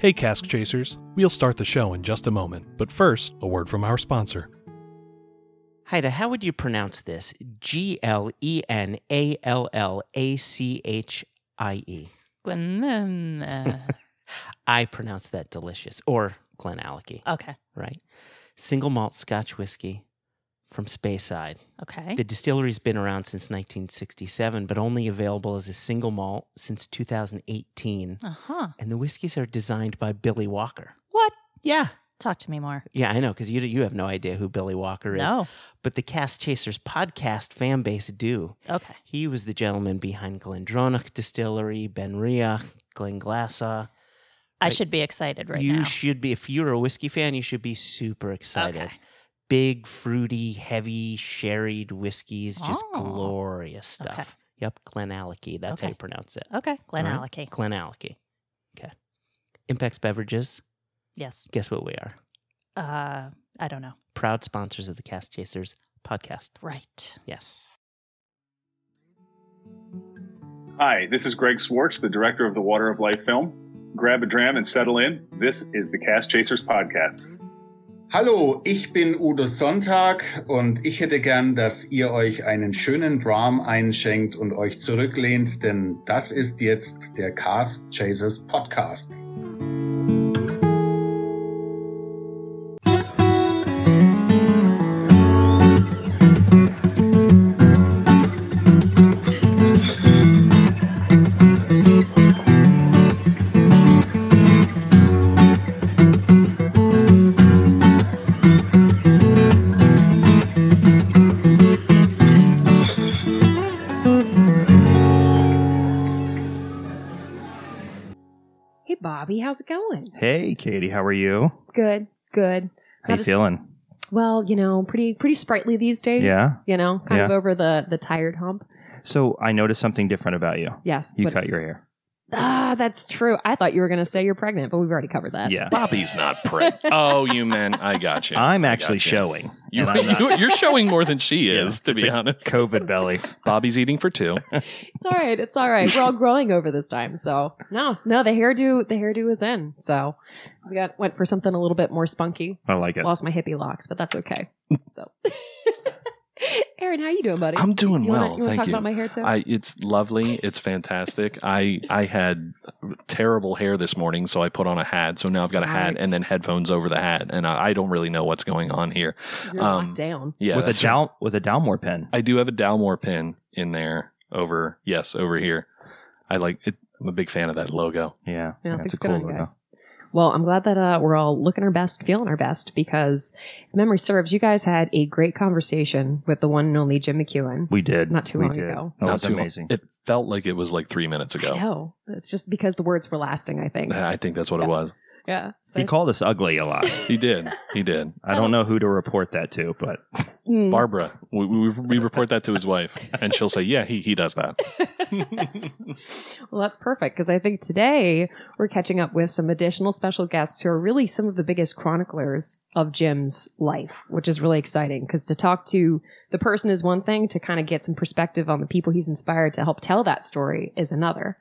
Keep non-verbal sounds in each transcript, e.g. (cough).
Hey, Cask Chasers. We'll start the show in just a moment, but first, a word from our sponsor. Haida, how would you pronounce this? G L E N A L L A C H I E. Glen, (laughs) I pronounce that delicious. Or Glenallachie, okay. right? Single malt Scotch whiskey from Speyside. Okay. The distillery's been around since 1967, but only available as a single malt since 2018. Uh huh. And the whiskeys are designed by Billy Walker. What? Yeah. Talk to me more. Yeah, I know, because you, you have no idea who Billy Walker is. No. But the Cask Chasers podcast fan base do. Okay. He was the gentleman behind Glendronach Distillery, BenRiach, Glenglassaugh. I should be excited right you now. You should be, if you're a whiskey fan, you should be super excited. Okay. Big, fruity, heavy, sherried whiskeys, just Oh. glorious stuff. Okay. Yep, Glenallachie. That's how you pronounce it. Okay. Glen All Allachie. Glenallachie. Okay. Impex Beverages. Yes. Guess what we are? Uh, I don't know. Proud sponsors of the Cask Chasers podcast. Right. Yes. Hi, this is Greg Swartz, the director of the Water of Life film. Grab a dram and settle in. This is the Cask Chasers podcast. Hallo, ich bin Udo Sonntag und ich hätte gern, dass ihr euch einen schönen Dram einschenkt und euch zurücklehnt, denn das ist jetzt der Cast Chasers Podcast. Hey, Katie, how are you? Good, good. How you does- feeling? Well, you know, pretty pretty sprightly these days. Yeah? You know, kind of over the the tired hump. So I noticed something different about you. Yes. You cut your hair. Ah, that's true. I thought you were going to say you're pregnant, but we've already covered that. Yeah. Bobby's not pregnant. (laughs) oh, you meant I got you. I'm actually you. showing. You, I'm not- (laughs) you're showing more than she Yeah, is, to be honest. COVID belly. Bobby's eating for two. (laughs) It's all right. It's all right. We're all growing over this time, so no, no. The hairdo, the hairdo is in. So we got went for something a little bit more spunky. I like it. Lost my hippie locks, but that's okay. So, (laughs) Aaron, how are you doing, buddy? I'm doing you wanna, well. You want to talk you. about my hair too? I, it's lovely. It's fantastic. (laughs) I I had terrible hair this morning, so I put on a hat. So now I've got a hat and then headphones over the hat, and I, I don't really know what's going on here. You're um, locked down. Yeah, with a that's- Dal with a Dalmore pen. I do have a Dalmore pin in there over. Yes, over here. I like it. I'm a big fan of that logo. Yeah. Yeah, that's thanks a cool on logo. guys. Well, I'm glad that uh, we're all looking our best, feeling our best, because if memory serves, you guys had a great conversation with the one and only Jim McEwan. We did. Not too We long did. ago. That Not was too long. amazing. It felt like it was like three minutes ago. know. It's just because the words were lasting, I think. I think that's what it was. Yeah. So he called us ugly a lot. He did. He did. I don't know who to report that to, but Mm. Barbara, we, we, we report that to his wife, and she'll say, "Yeah, he he does that." (laughs) well, that's perfect because I think today we're catching up with some additional special guests who are really some of the biggest chroniclers of Jim's life, which is really exciting because to talk to the person is one thing, to kind of get some perspective on the people he's inspired to help tell that story is another.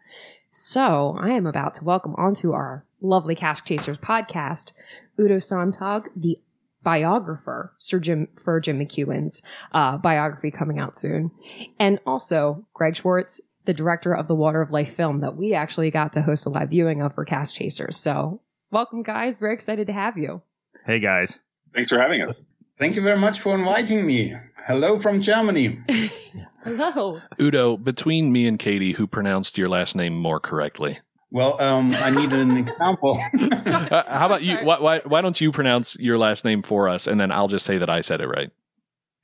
So I am about to welcome onto our lovely Cask Chasers podcast, Udo Sonntag, the biographer, Sir Jim, for Jim McEwan's uh, biography coming out soon. And also Greg Swartz, the director of the Water of Life film that we actually got to host a live viewing of for Cask Chasers. So welcome, guys. Very excited to have you. hey guys. Thanks for having us. Thank you very much for inviting me. Hello from Germany. (laughs) Hello. Udo, between me and Katie, who pronounced your last name more correctly? Well, um, I need an (laughs) example. Uh, how about you? Why, why why don't you pronounce your last name for us, and then I'll just say that I said it right.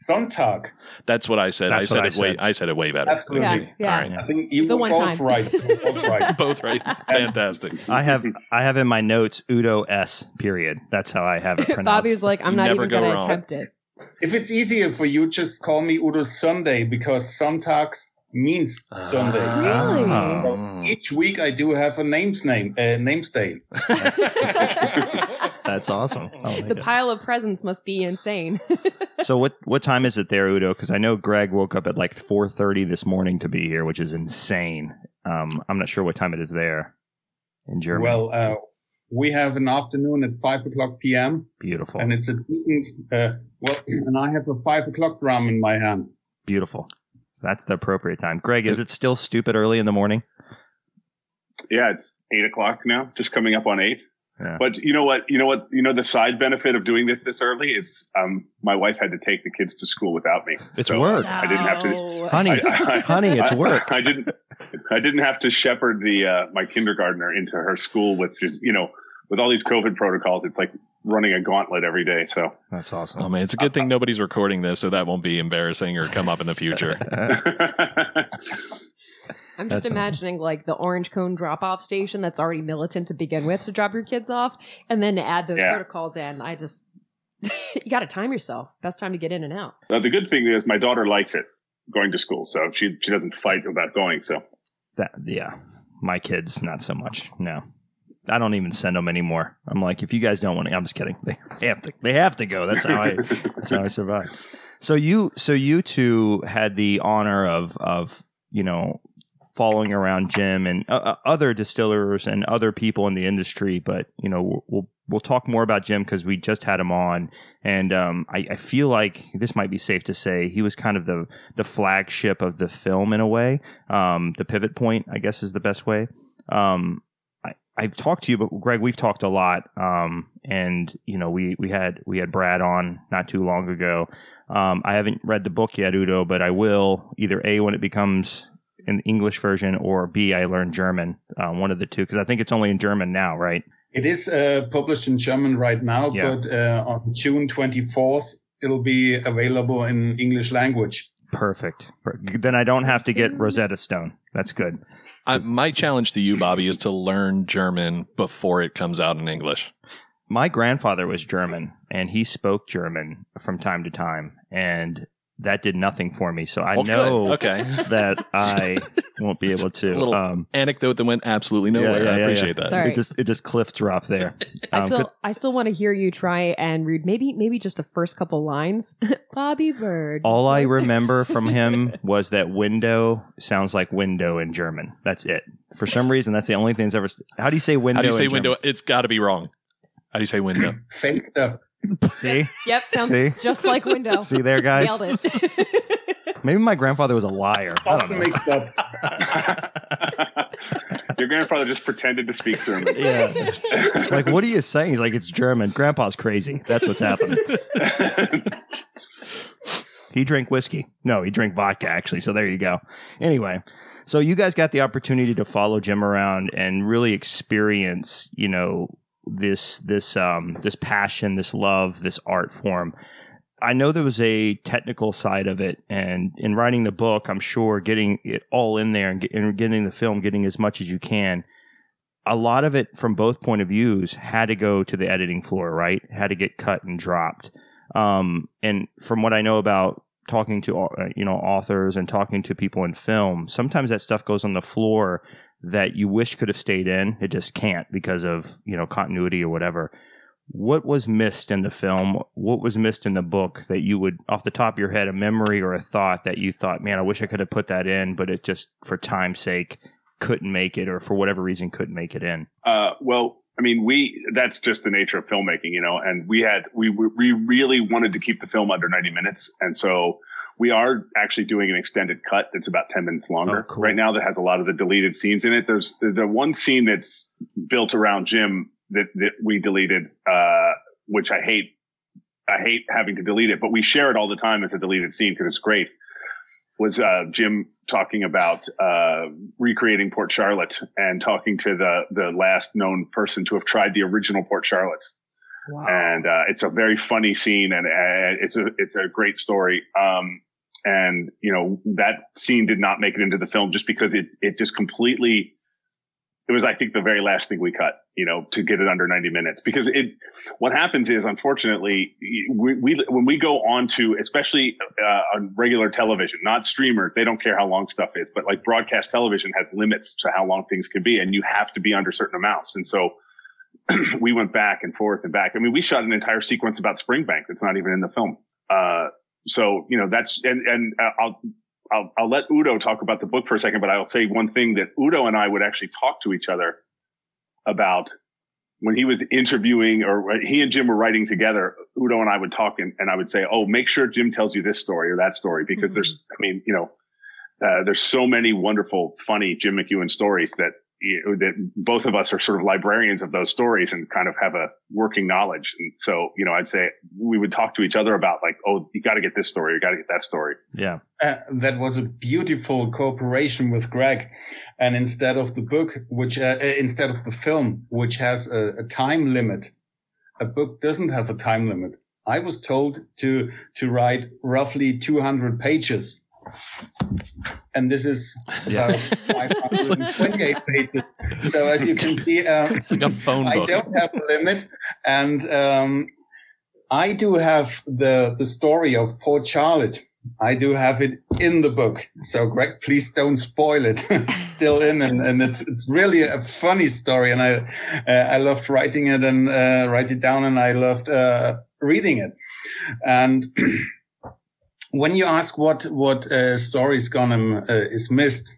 Sonntag. That's what I said. That's I said what I it way. said. I said it way better. Absolutely. Yeah, yeah. All right. I think you The were one both time. right. Both (laughs) right. Both right. Fantastic. I have I have in my notes Udo S. Period. That's how I have it (laughs) pronounced. Bobby's like, I'm not Never even go going to attempt it. If it's easier for you, just call me Udo Sunday because Sonntags means Sunday. Really? Oh. Each week I do have a name's name, uh, name's day. (laughs) That's awesome. I like The it. pile of presents must be insane. (laughs) So what what time is it there, Udo? Because I know Greg woke up at like four thirty this morning to be here, which is insane. Um, I'm not sure what time it is there in Germany. Well, uh, We have an afternoon at five o'clock p.m. Beautiful. and it's a decent. Uh, well, (clears throat) and I have a five o'clock drum in my hand. Beautiful. So that's the appropriate time. Greg, is it still stupid early in the morning? Yeah, it's eight o'clock now, just coming up on eight. Yeah. But you know what? You know what? You know the side benefit of doing this this early is um, my wife had to take the kids to school without me. It's So work. I didn't have to. No. (laughs) Honey, I- I- honey, it's I- work. I, didn't. I didn't have to shepherd the uh, my kindergartner into her school with just you know with all these COVID protocols. It's like running a gauntlet every day. So That's awesome. Oh man, it's a good thing nobody's recording this, so that won't be embarrassing or come up in the future. (laughs) (laughs) I'm just That's- imagining like the orange cone drop off station that's already militant to begin with to drop your kids off, and then to add those Yeah. protocols in. I just (laughs) you got to time yourself. Best time to get in and out. Now, the good thing is my daughter likes it going to school, so she she doesn't fight about going. So that, yeah. My kids, not so much. No. I don't even send them anymore. I'm like, if you guys don't want to, I'm just kidding. (laughs) They have to. They have to go. That's how I. That's how I survive. So you, so you two had the honor of of you know following around Jim and uh, uh, other distillers and other people in the industry. But you know, we'll we'll, talk more about Jim because we just had him on, and um, I, I feel like this might be safe to say he was kind of the the flagship of the film in a way. Um, the pivot point, I guess, is the best way. Um, I've talked to you, but Greg, we've talked a lot. Um, and you know, we, we had, we had Brad on not too long ago. Um, I haven't read the book yet, Udo, but I will either A, when it becomes an English version or B, I learn German, uh, one of the two, because I think it's only in German now, right? It is uh, published in German right now, Yeah. but uh, on June 24th, it'll be available in English language. Perfect. Then I don't have to get Rosetta Stone. That's good. I, my challenge to you, Bobby, is to learn German before it comes out in English. my grandfather was German and he spoke German from time to time and that did nothing for me. So I Well, know Okay. (laughs) that I won't be able to. Little Um, Anecdote that went absolutely Yeah, nowhere. yeah, I yeah, appreciate that. Sorry. it just it just cliff drop there. (laughs) I Um, still good- I still want to hear you try and read maybe maybe just the first couple lines. (laughs) Bobby Bird. all I remember from him was that window sounds like window in German. That's it. For some reason, that's the only thing that's ever. St- How do you say window? How do you say in German? window? It's got to be wrong. How do you say window? (clears throat) Fenster. See, Yep, sounds See? just like window. see there, guys. Nailed it. (laughs) Maybe my grandfather was a liar. I don't know. (laughs) your grandfather just pretended to speak German. Yeah. like, what are you saying? He's like, it's German. Grandpa's crazy. That's what's happening. (laughs) He drank whiskey. No, he drank vodka, actually. So there you go. Anyway, so you guys got the opportunity to follow Jim around and really experience, you know, this this um this passion, this love, this art form. I know there was a technical side of it, and in writing the book, I'm sure getting it all in there and, get, and getting the film, getting as much as you can. A lot of it, from both point of views, had to go to the editing floor, right? Had to get cut and dropped. Um, and from what I know about talking to uh, you know authors and talking to people in film, sometimes that stuff goes on the floor that you wish could have stayed in. It just can't because of you know continuity or whatever. What was missed in the film? What was missed in the book that you would, off the top of your head, a memory or a thought that you thought, man, I wish I could have put that in, but it just for time's sake couldn't make it, or for whatever reason couldn't make it in. Uh, well, I mean, we, that's just the nature of filmmaking, you know, and we had, we, we really wanted to keep the film under 90 minutes. And so we are actually doing an extended cut that's about 10 minutes longer Oh, cool. right now that has a lot of the deleted scenes in it. There's, there's the one scene that's built around Jim that, that we deleted, uh, which I hate. I hate having to delete it, but we share it all the time as a deleted scene because it's great. Was uh, Jim talking about uh, recreating Port Charlotte and talking to the the last known person to have tried the original Port Charlotte? Wow. and uh, it's a very funny scene and uh, it's a it's a great story. Um, and you know that scene did not make it into the film just because it it just completely. It was, I think, the very last thing we cut, you know, to get it under 90 minutes. Because it, what happens is, unfortunately, we, we when we go on to, especially uh, on regular television, not streamers, they don't care how long stuff is, but like broadcast television has limits to how long things can be, and you have to be under certain amounts. And so, (clears throat) we went back and forth and back. I mean, we shot an entire sequence about Springbank that's not even in the film. Uh, so you know that's and and uh, I'll I'll I'll let Udo talk about the book for a second, but I'll say one thing that Udo and I would actually talk to each other about when he was interviewing or he and Jim were writing together, Udo and I would talk and, and I would say, Oh, make sure Jim tells you this story or that story because there's, I mean, you know, uh, there's so many wonderful, funny Jim McEwan stories that, you know, that both of us are sort of librarians of those stories and kind of have a working knowledge. And so, you know, I'd say we would talk to each other about like, Oh, you got to get this story. You got to get that story. Yeah. Uh, that was a beautiful cooperation with Greg. And instead of the book, which, uh, uh, instead of the film, which has a, a time limit, a book doesn't have a time limit. I was told to, to write roughly 200 pages. And this is Yeah. uh, 528 pages. So as you can see, um, It's like a phone book. I don't have a limit, and um, I do have the the story of Port Charlotte. I do have it in the book. So Greg, please don't spoil it. (laughs) it's still in, and, and it's it's really a funny story, and I uh, I loved writing it and uh, write it down, and I loved uh, reading it. And (clears throat) when you ask what what uh, stories gonna uh, is missed,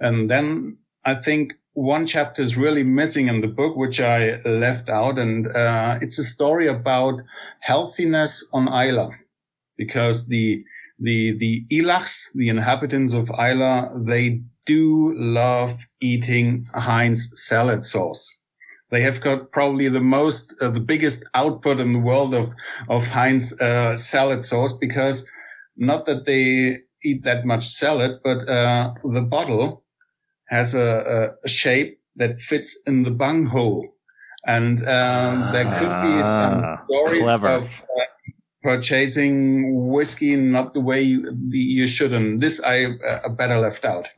and then I think one chapter is really missing in the book, which I left out, and uh, it's a story about healthiness on Islay, because the the the Ileachs, the inhabitants of Islay, they do love eating Heinz salad sauce. They have got probably the most, uh, the biggest output in the world of of Heinz uh, salad sauce because not that they eat that much salad, but uh, the bottle has a, a, a shape that fits in the bung hole. And um, there could be some Ah, stories clever. of uh, purchasing whiskey not the way you, the, you should. And this I uh, better left out.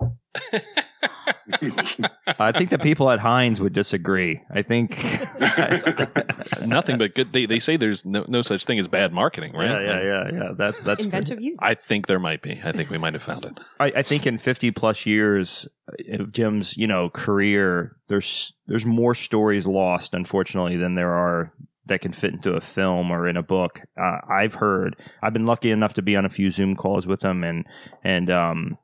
(laughs) (laughs) I think the people at Heinz would disagree. I think. (laughs) Nothing but good. They, they say there's no, no such thing as bad marketing, right? Yeah, yeah, yeah, yeah. That's that's Inventive use. I think there might be. I think we might have found it. I, I think in 50 plus years of Jim's, you know, career, there's there's more stories lost, unfortunately, than there are that can fit into a film or in a book. Uh, I've heard. I've been lucky enough to be on a few Zoom calls with him and and um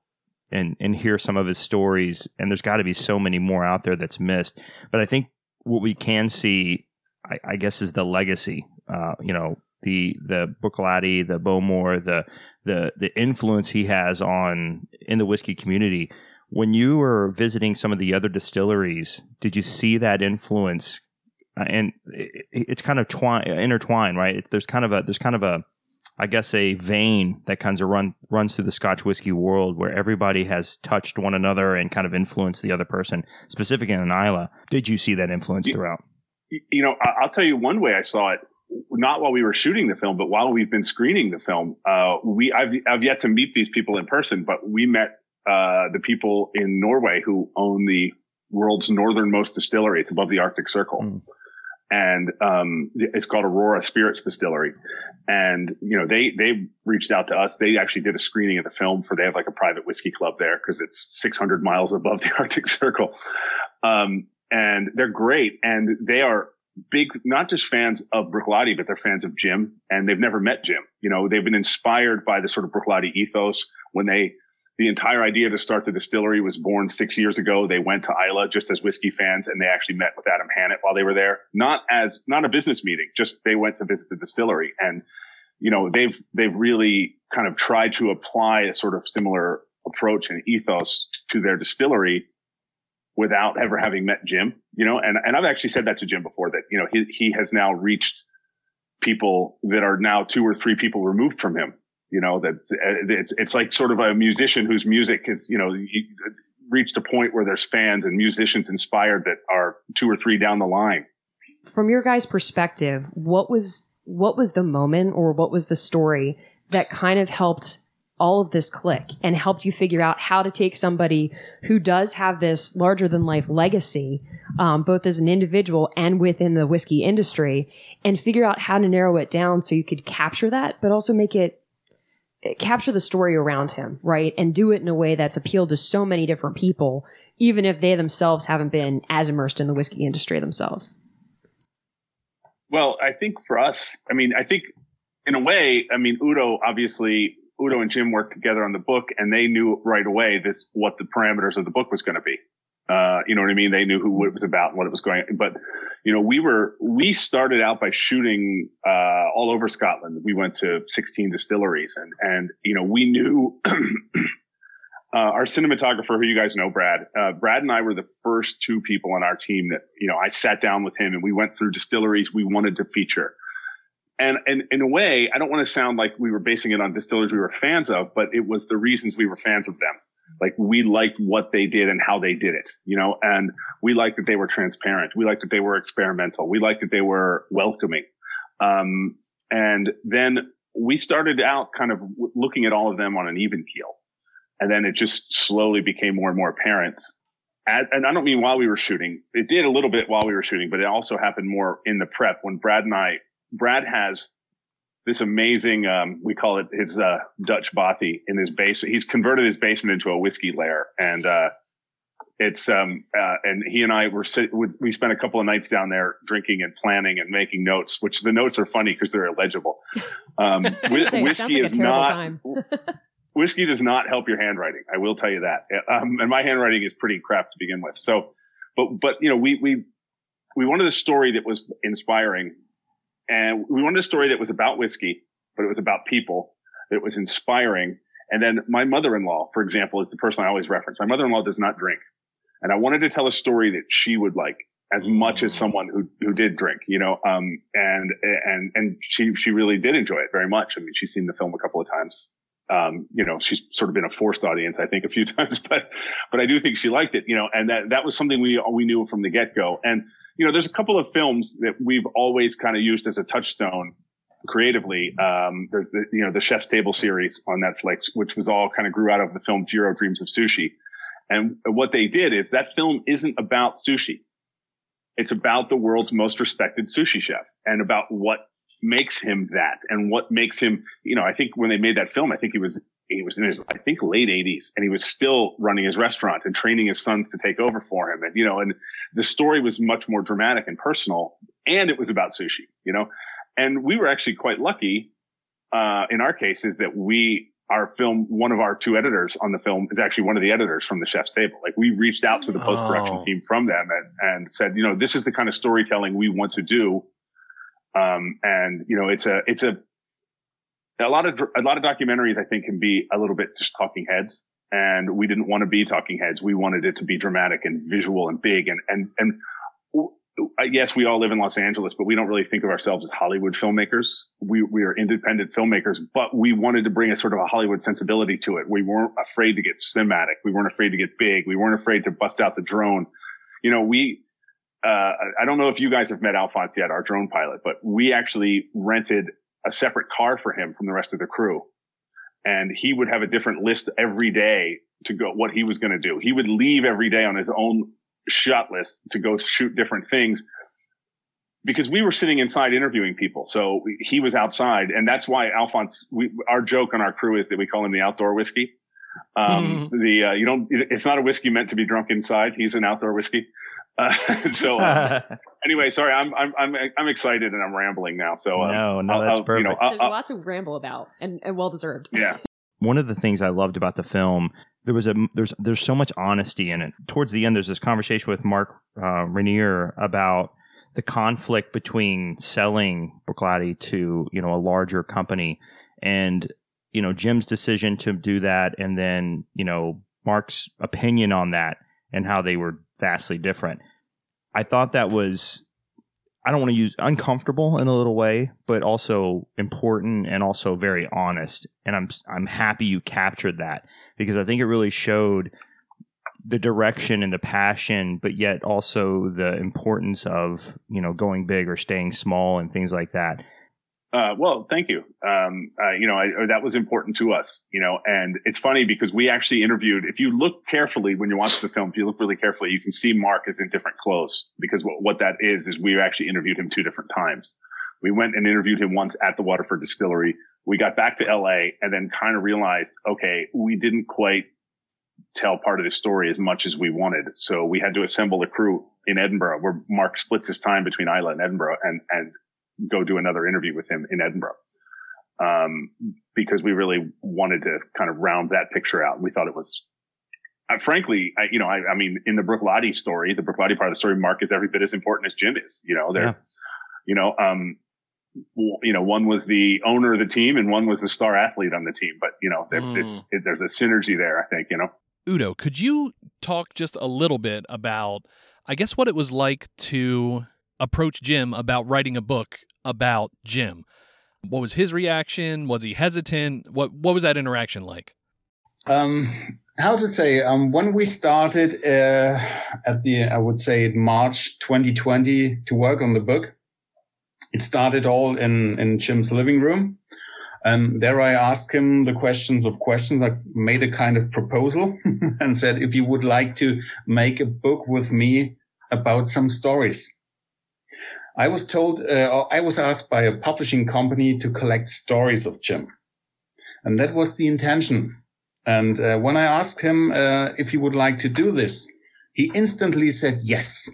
and and hear some of his stories. And there's got to be so many more out there that's missed. But I think what we can see, I, I guess, is the legacy. Uh, you know, the the Bruichladdich, the Bowmore, the the the influence he has on in the whiskey community. When you were visiting some of the other distilleries, did you see that influence? Uh, and it, it's kind of twine, intertwined, right? There's kind of a there's kind of a I guess a vein that kind of run runs through the Scotch whiskey world where everybody has touched one another and kind of influenced the other person. Specifically in Islay, did you see that influence Yeah. throughout? you know, I- I'll tell you one way I saw it. Not while we were shooting the film, but while we've been screening the film. Uh, we I've I've yet to meet these people in person, but we met uh, the people in Norway who own the world's northernmost distillery. It's above the Arctic Circle, Mm. And um, it's called Aurora Spirits Distillery. And you know, they they reached out to us. They actually did a screening of the film for. They have like a private whiskey club there because it's 600 miles above the (laughs) Arctic Circle. Um, and they're great, and they are big, not just fans of Bruichladdich, but they're fans of Jim, and they've never met Jim. You know, they've been inspired by the sort of Bruichladdich ethos when they. The entire idea to start the distillery was born six years ago. They went to Islay just as whiskey fans, and they actually met with Adam Hannett while they were there. Not as not a business meeting, just they went to visit the distillery, and you know they've they've really kind of tried to apply a sort of similar approach and ethos to their distillery without ever having met Jim, you know, and, and I've actually said that to Jim before that, you know, he, he has now reached people that are now two or three people removed from him, you know, that it's, it's like sort of a musician whose music is, you know, reached a point where there's fans and musicians inspired that are two or three down the line. From your guys' perspective, what was what was the moment or what was the story that kind of helped all of this click and helped you figure out how to take somebody who does have this larger than life legacy, um, both as an individual and within the whiskey industry, and figure out how to narrow it down so you could capture that, but also make it capture the story around him, right? And do it in a way that's appealed to so many different people, even if they themselves haven't been as immersed in the whiskey industry themselves. Well, I think for us, I mean, I think in a way, I mean, Udo obviously, Udo and Jim worked together on the book and they knew right away this, what the parameters of the book was going to be. Uh, you know what I mean? They knew who it was about and what it was going. But you know, we were we started out by shooting uh, all over Scotland. We went to 16 distilleries, and and you know, we knew. (clears throat) Uh, our cinematographer, who you guys know, Brad, uh, Brad and I were the first two people on our team that, you know, I sat down with him and we went through distilleries we wanted to feature. And, and in a way, I don't want to sound like we were basing it on distilleries we were fans of, but it was the reasons we were fans of them. Like we liked what they did and how they did it, you know, and we liked that they were transparent. We liked that they were experimental. We liked that they were welcoming. Um, and then we started out kind of looking at all of them on an even keel and then it just slowly became more and more apparent. At, and I don't mean while we were shooting. It did a little bit while we were shooting, but it also happened more in the prep when Brad and I, Brad has this amazing, um, we call it his, uh, Dutch bothy in his basement. He's converted his basement into a whiskey lair. And, uh, it's, um, uh, and he and I were, sit- we spent a couple of nights down there drinking and planning and making notes, which the notes are funny because they're illegible. Um, (laughs) whi- whiskey like is not, whiskey does not help your handwriting. I will tell you that. Um, and my handwriting is pretty crap to begin with. So, but, but, you know, we, we, we wanted a story that was inspiring and we wanted a story that was about whiskey, but it was about people that was inspiring. And then my mother-in-law, for example, is the person I always reference. My mother-in-law does not drink. And I wanted to tell a story that she would like as much as someone who, who did drink, you know, um, and, and, and she, she really did enjoy it very much. I mean, she's seen the film a couple of times um, you know, she's sort of been a forced audience, I think, a few (laughs) times, but, but I do think she liked it, you know, and that, that was something we, we knew from the get go. And, you know, there's a couple of films that we've always kind of used as a touchstone creatively. Um, there's the, you know, the Chef's Table series on Netflix, which was all kind of grew out of the film Jiro Dreams of Sushi. And what they did is that film isn't about sushi. It's about the world's most respected sushi chef and about what makes him that and what makes him, you know, I think when they made that film, I think he was, he was in his, I think late eighties and he was still running his restaurant and training his sons to take over for him. And, you know, and the story was much more dramatic and personal and it was about sushi, you know, and we were actually quite lucky, uh, in our case is that we, our film, one of our two editors on the film is actually one of the editors from the chef's table. Like we reached out to the post production Oh. team from them and, and said, you know, this is the kind of storytelling we want to do. Um, and you know, it's a, it's a, a lot of, a lot of documentaries I think can be a little bit just talking heads. And we didn't want to be talking heads. We wanted it to be dramatic and visual and big and, and, and yes, we all live in Los Angeles, but we don't really think of ourselves as Hollywood filmmakers. We, we are independent filmmakers, but we wanted to bring a sort of a Hollywood sensibility to it. We weren't afraid to get cinematic. We weren't afraid to get big. We weren't afraid to bust out the drone. You know, we, uh, I don't know if you guys have met Alphonse yet, our drone pilot, but we actually rented a separate car for him from the rest of the crew. And he would have a different list every day to go what he was going to do. He would leave every day on his own shot list to go shoot different things because we were sitting inside interviewing people. So we- he was outside. And that's why Alphonse, we, our joke on our crew is that we call him the outdoor whiskey. Um, (laughs) the, uh, you don't, it's not a whiskey meant to be drunk inside. He's an outdoor whiskey. Uh, (laughs) so uh, (laughs) anyway, sorry, I'm, I'm, I'm, I'm excited and I'm rambling now. So, um, no, no, I'll- that's I'll, perfect. You know, I'll- There's I'll- lots to ramble about, and, and well deserved. yeah. (laughs) one of the things I loved about the film, there was a there's there's so much honesty in it. Towards the end, there's this conversation with Mark uh, Reynier about the conflict between selling Bruichladdich to you know a larger company, and you know Jim's decision to do that, and then you know Mark's opinion on that, and how they were vastly different. I thought that was I don't want to use uncomfortable in a little way, but also important and also very honest. And I'm I'm happy you captured that because I think it really showed the direction and the passion, but yet also the importance of you know going big or staying small and things like that. Uh, well, thank you. Um, uh, you know, I, that was important to us, you know, and it's funny because we actually interviewed, if you look carefully when you watch the film, if you look really carefully, you can see Mark is in different clothes because what, what that is, is we actually interviewed him two different times. We went and interviewed him once at the Waterford distillery. We got back to LA and then kind of realized, okay, we didn't quite tell part of the story as much as we wanted. So we had to assemble a crew in Edinburgh where Mark splits his time between Islay and Edinburgh and, and go do another interview with him in Edinburgh. Um, because we really wanted to kind of round that picture out. We thought it was I, frankly, I, you know, I, I mean, in the Bruichladdich story, the Bruichladdich part of the story, Mark is every bit as important as Jim is. You know, they're, Yeah. you know, um, you know, one was the owner of the team and one was the star athlete on the team. But you know, there, Mm. it's, it, there's a synergy there. I think. You know. Udo, could you talk just a little bit about, I guess, what it was like to approach Jim about writing a book about Jim? What was his reaction? Was he hesitant? What What was that interaction like? Um, how to say? Um, when we started uh, at the, I would say March 2020 to work on the book, it started all in in Jim's living room, and there I asked him the questions of questions. I made a kind of proposal (laughs) and said, if you would like to make a book with me about some stories. I was told, uh, I was asked by a publishing company to collect stories of Jim. And that was the intention. And uh, when I asked him uh, if he would like to do this, he instantly said yes.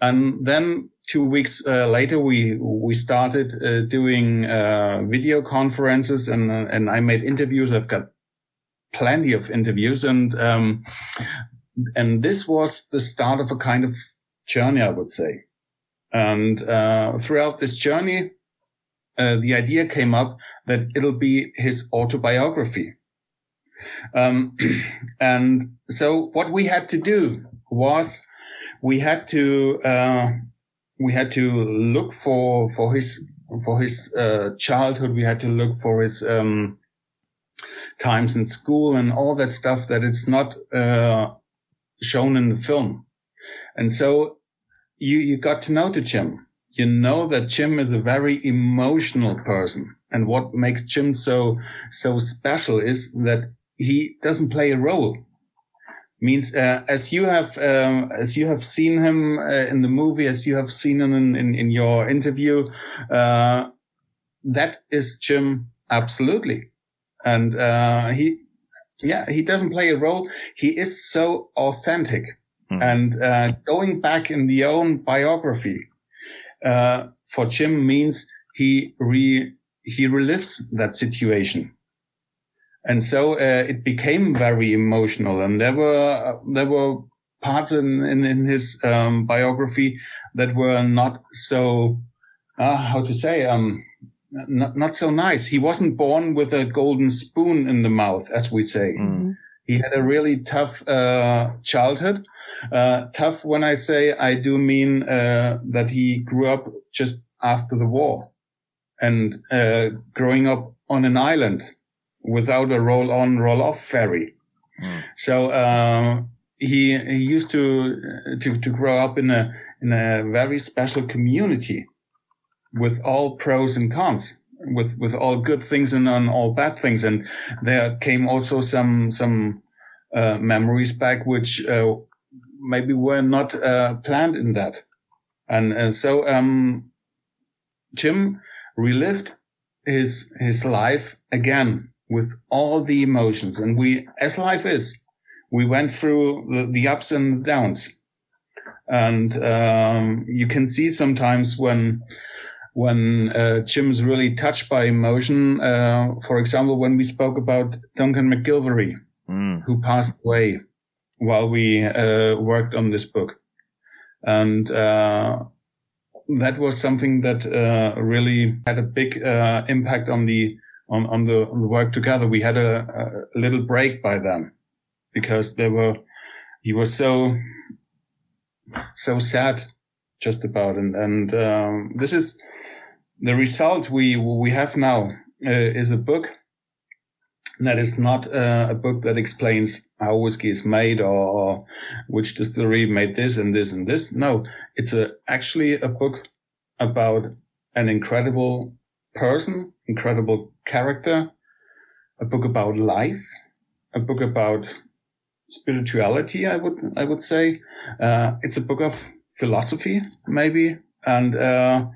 And then two weeks uh, later, we we started uh, doing uh, video conferences, and and I made interviews. I've got plenty of interviews, and um, and this was the start of a kind of journey, I would say. And uh, throughout this journey, uh, the idea came up that it'll be his autobiography. Um, (clears throat) and so what we had to do was we had to uh, we had to look for for his for his uh, childhood. We had to look for his um, times in school and all that stuff that it's not uh, shown in the film. And so you you got to know to Jim. You know that Jim is a very emotional person, and what makes Jim so so special is that he doesn't play a role. Means uh, as you have um, as you have seen him uh, in the movie, as you have seen him in in, in your interview, uh, that is Jim absolutely, and uh, he yeah he doesn't play a role. He is so authentic, Hmm. and uh, going back in the own biography uh, for Jim means he re he relives that situation and so uh, it became very emotional and there were there were parts in in, in his um, biography that were not so uh, how to say um not, not so nice he wasn't born with a golden spoon in the mouth as we say Mm. he had a really tough uh, childhood. Uh, tough when I say I do mean uh, that he grew up just after the war and uh, growing up on an island without a roll on, roll off ferry. Mm. So uh, he he used to to to grow up in a in a very special community with all pros and cons with with all good things and, and all bad things and there came also some some uh, memories back which uh, maybe were not uh, planned in that and uh, so um Jim relived his his life again with all the emotions and we as life is we went through the, the ups and downs and um, you can see sometimes when when uh, Jim's really touched by emotion. Uh, for example, when we spoke about Duncan McGillivray, Mm. who passed away while we uh, worked on this book, and uh, that was something that uh, really had a big uh, impact on the on, on the work together. We had a, a little break by then because there were he was so so sad just about and and um, this is the result we we have now uh, is a book that is not uh, a book that explains how whiskey is made or, or which distillery made this and this and this. No, it's a actually a book about an incredible person, incredible character, a book about life, a book about spirituality. I would I would say uh, it's a book of philosophy, maybe, and uh,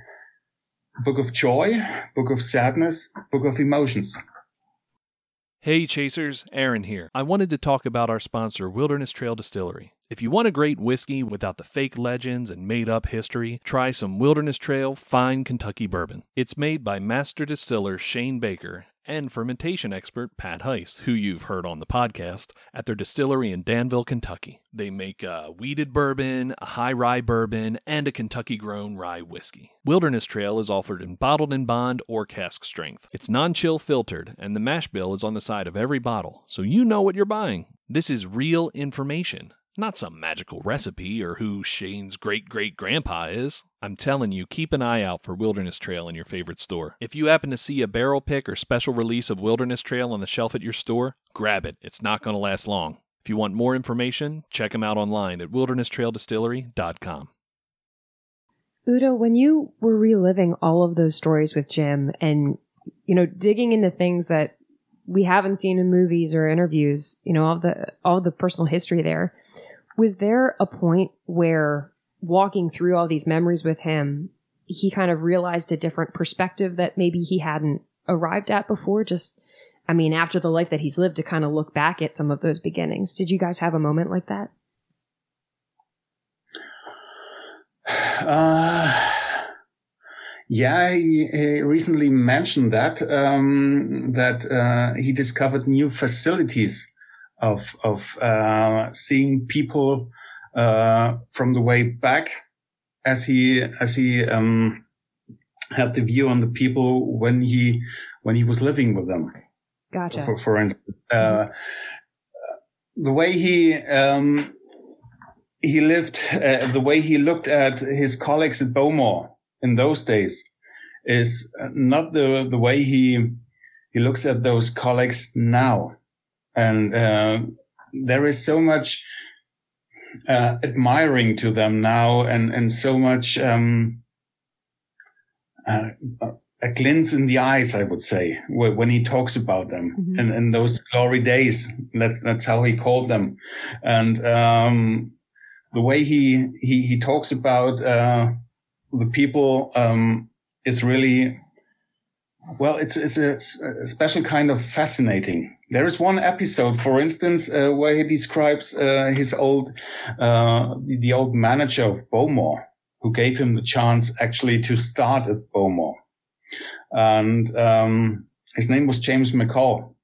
book of joy, book of sadness, book of emotions. Hey Chasers, Aaron here. I wanted to talk about our sponsor, Wilderness Trail Distillery. If you want a great whiskey without the fake legends and made up history, try some Wilderness Trail Fine Kentucky Bourbon. It's made by master distiller Shane Baker and fermentation expert Pat Heist, who you've heard on the podcast, at their distillery in Danville, Kentucky. They make a wheated bourbon, a high rye bourbon, and a Kentucky grown rye whiskey. Wilderness Trail is offered in bottled in bond or cask strength. It's non chill filtered, and the mash bill is on the side of every bottle, so you know what you're buying. This is real information. Not some magical recipe or who Shane's great great grandpa is. I'm telling you, keep an eye out for Wilderness Trail in your favorite store. If you happen to see a barrel pick or special release of Wilderness Trail on the shelf at your store, grab it. It's not going to last long. If you want more information, check them out online at wildernesstraildistillery.com. Udo, when you were reliving all of those stories with Jim and, you know, digging into things that we haven't seen in movies or interviews, you know, all the, all the personal history there, was there a point where walking through all these memories with him, he kind of realized a different perspective that maybe he hadn't arrived at before? Just, I mean, after the life that he's lived to kind of look back at some of those beginnings. Did you guys have a moment like that? (sighs) Uh, yeah, he, he recently mentioned that um, that uh, he discovered new facilities of of uh, seeing people uh, from the way back as he as he um, had the view on the people when he when he was living with them. Gotcha. For for instance, uh, the way he um, he lived, uh, the way he looked at his colleagues at Bowmore in those days is not the the way he he looks at those colleagues now, and uh, there is so much uh, admiring to them now, and and so much um, uh, a glint in the eyes, I would say, when he talks about them Mhm. and, and those glory days. That's that's how he called them, and um, the way he he he talks about uh, the people um, is really well. It's it's a, a special kind of fascinating. There is one episode, for instance, uh, where he describes uh, his old uh, the, old manager of Bowmore, who gave him the chance actually to start at Bowmore, and um, his name was James McCall,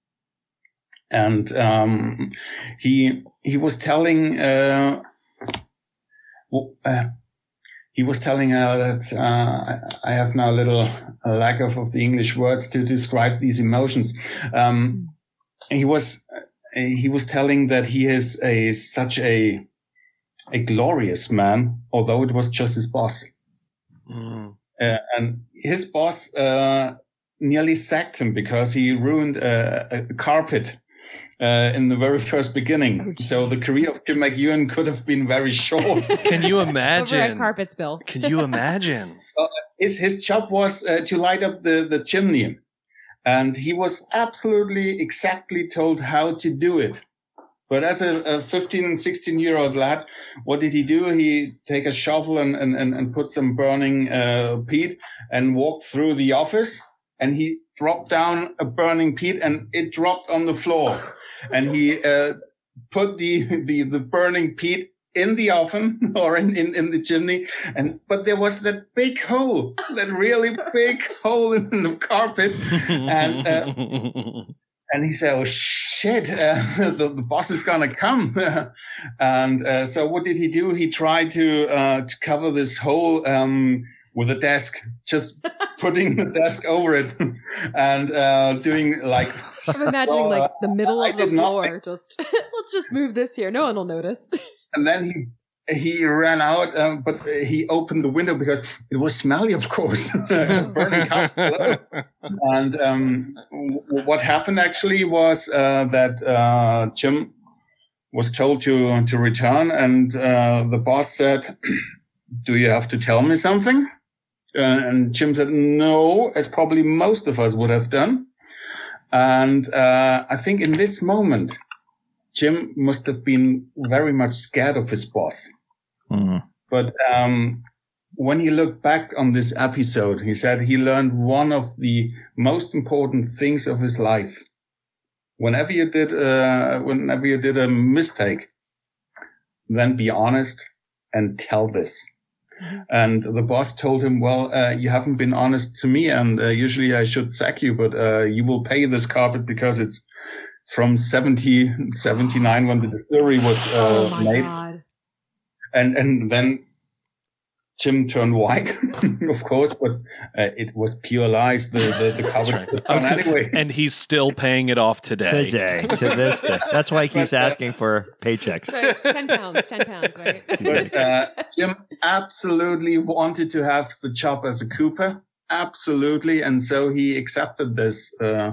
and um, he he was telling. Uh, w- uh, he was telling her that uh, I have now a little lack of, of the English words to describe these emotions. Um, he was he was telling that he is a such a a glorious man, although it was just his boss, Mm. uh, and his boss uh, nearly sacked him because he ruined a, a carpet. Uh, in the very first beginning, Oh, so the career of Jim McEwan could have been very short. (laughs) Can you Over at imagine? carpet spill. Can you imagine? (laughs) his his job was uh, to light up the the chimney, and he was absolutely exactly told how to do it. But as a, a 15 and 16 year old lad, what did he do? He take a shovel and and and, and put some burning uh, peat and walked through the office, and he dropped down a burning peat, and it dropped on the floor, and he uh, put the the the burning peat in the oven (laughs) or in, in, in the chimney. And but there was that big hole that really big (laughs) hole in the carpet. And, (laughs) and he said oh shit uh, the, the boss is gonna come. And uh, so what did he do? He tried to uh, to cover this hole um, with a desk just putting the desk over it (laughs) and uh, doing like (laughs) I'm imagining Well, like the (laughs) middle I of the did nothing. floor. Just let's just move this here. No one will notice. and then he he ran out, um, but he opened the window because it was smelly, of course, burning. And um, w- what happened actually was uh, that uh, Jim was told to to return, and uh, the boss said, (clears throat) "Do you have to tell me something?" Uh, and Jim said, "No," as probably most of us would have done. And uh, I think in this moment, Jim must have been very much scared of his boss. Mm. But um, when he looked back on this episode, he said he learned one of the most important things of his life. Whenever you did, uh, whenever you did a mistake, then be honest and tell this. And the boss told him, well, uh, you haven't been honest to me. And uh, usually I should sack you, but uh, you will pay this carpet because it's, it's from 70, 79 when the distillery was uh, oh my made. god. And, and then Jim turned white, (laughs) of course, but uh, it was pure lies. The, the, the carpet was I was gonna- anyway. and he's still paying it off today. Today, to this day. That's why he (laughs) keeps asking for paychecks. Right, ten pounds, ten pounds, right? (laughs) But uh, Jim absolutely wanted to have the job as a Cooper, absolutely, and so he accepted this. Uh,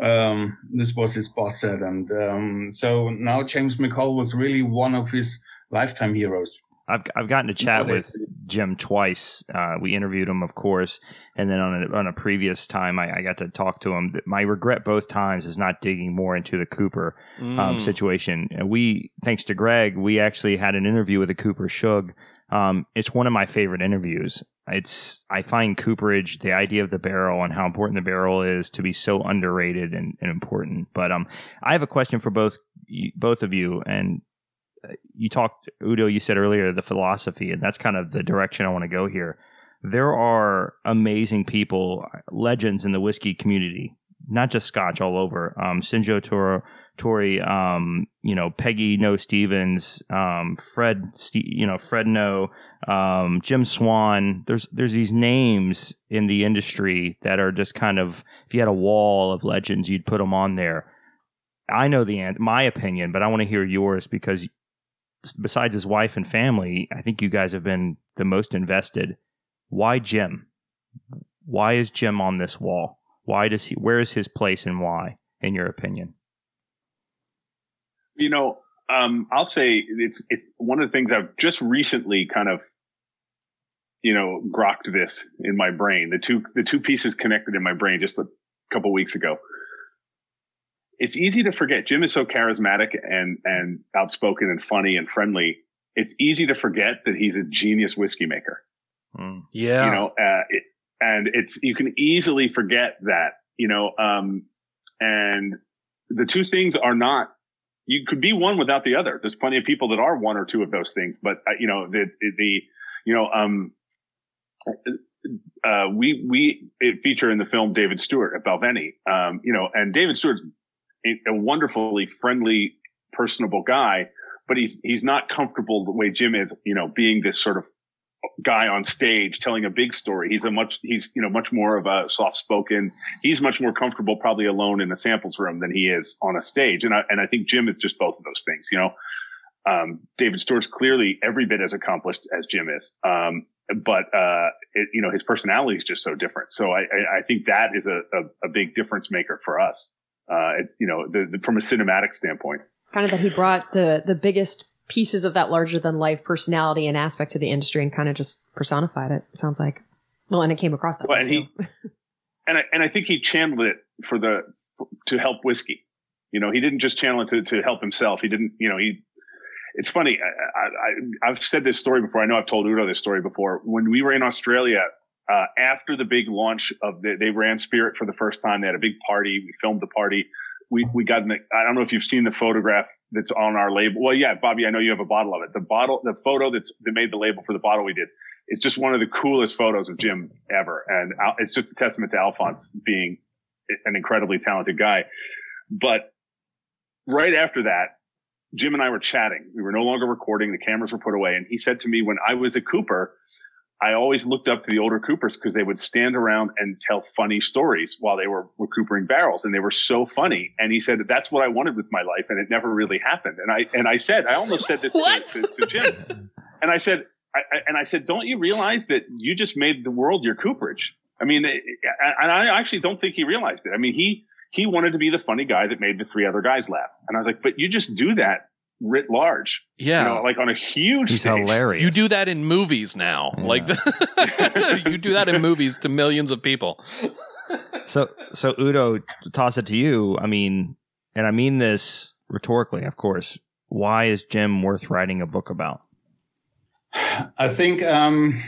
um, this was his boss said, and um, so now James McCall was really one of his lifetime heroes. I've I've gotten to chat No, with Jim twice. Uh, we interviewed him, of course, and then on a, on a previous time, I, I got to talk to him. My regret both times is not digging more into the Cooper um, Mm. situation. And we, thanks to Greg, we actually had an interview with the Cooper Shug. Um, it's one of my favorite interviews. It's I find Cooperage, the idea of the barrel and how important the barrel is, to be so underrated and, and important. But um, I have a question for both both of you, and you talked Udo. You said earlier the philosophy, and that's kind of the direction I want to go here. There are amazing people, legends in the whiskey community, not just Scotch, all over. Um, Sinjo Toro, Tori, um, you know, Peggy Noe Stevens, um, Fred, you know, Fred Noe, um, Jim Swan. There's there's these names in the industry that are just kind of if you had a wall of legends, you'd put them on there. I know the my opinion, but I want to hear yours because besides his wife and family, I think you guys have been the most invested. Why Jim? Why is Jim on this wall? Why does he? Where is his place and why? In your opinion? You know, um, I'll say it's it's one of the things I've just recently kind of, you know, grokked this in my brain. The two the two pieces connected in my brain just a couple weeks ago. It's easy to forget. Jim is so charismatic and and outspoken and funny and friendly. It's easy to forget that he's a genius whiskey maker. Mm. Yeah. you know uh, it, and it's you can easily forget that you know um and the two things are not you could be one without the other there's plenty of people that are one or two of those things but uh, you know the the you know um uh, we we feature in the film David Stewart at Balvenie, um, you know, and David Stewart's a, a wonderfully friendly, personable guy, but he's he's not comfortable the way Jim is, you know, being this sort of guy on stage telling a big story. He's a much, he's, you know, much more of a soft spoken. He's much more comfortable probably alone in the samples room than he is on a stage. And I, and I think Jim is just both of those things, you know. Um, David Stewart's clearly every bit as accomplished as Jim is. Um, but, uh, it, you know, his personality is just so different. So I, I, I think that is a, a, a big difference maker for us. Uh, you know, the, the, from a cinematic standpoint. kind of that he brought the the biggest pieces of that larger than life personality and aspect to the industry and kind of just personified it. it sounds like. Well, and it came across that Well, way and too. he, and I, and I think he channeled it for the, to help whiskey. You know, he didn't just channel it to, to help himself. He didn't, you know, he, it's funny. I, I, I've said this story before. I know I've told Udo this story before. When we were in Australia, uh, after the big launch of the, they ran Spirit for the first time. They had a big party. We filmed the party. We, we got in the, I don't know if you've seen the photograph that's on our label. Well, yeah, Bobby, I know you have a bottle of it. The bottle, the photo that's, that made the label for the bottle we did. It's just one of the coolest photos of Jim ever. And it's just a testament to Alphonse being an incredibly talented guy. But right after that, Jim and I were chatting. We were no longer recording. The cameras were put away. And he said to me, when I was a Cooper, I always looked up to the older Coopers because they would stand around and tell funny stories while they were recoupering barrels. And they were so funny. And he said, that's what I wanted with my life. And it never really happened. And I, and I said, I almost said this to, to, to Jim. And I said, I, I, and I said, don't you realize that you just made the world your Cooperage? I mean, and I actually don't think he realized it. I mean, he, he wanted to be the funny guy that made the three other guys laugh. And I was like, but you just do that writ large, Yeah. you know, like on a huge He's stage. hilarious. You do that in movies now. Yeah. Like the, (laughs) you do that in movies to millions of people. So, so Udo, toss it to you. I mean, and I mean this rhetorically, of course. Why is Jim worth writing a book about? I think, um,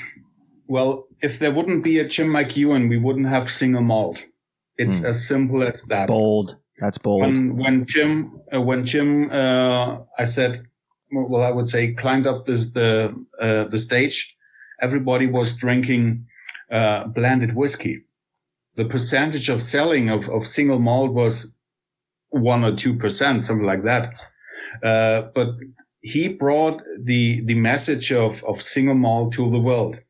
well, if there wouldn't be a Jim McEwan, we wouldn't have single malt. It's Hmm. as simple as that. Bold. That's bold. When when Jim uh, when Jim uh, I said, well, I would say climbed up this the uh, the stage everybody was drinking uh, blended whiskey. The percentage of selling of, of single malt was one or two percent, something like that. Uh, but he brought the the message of of single malt to the world,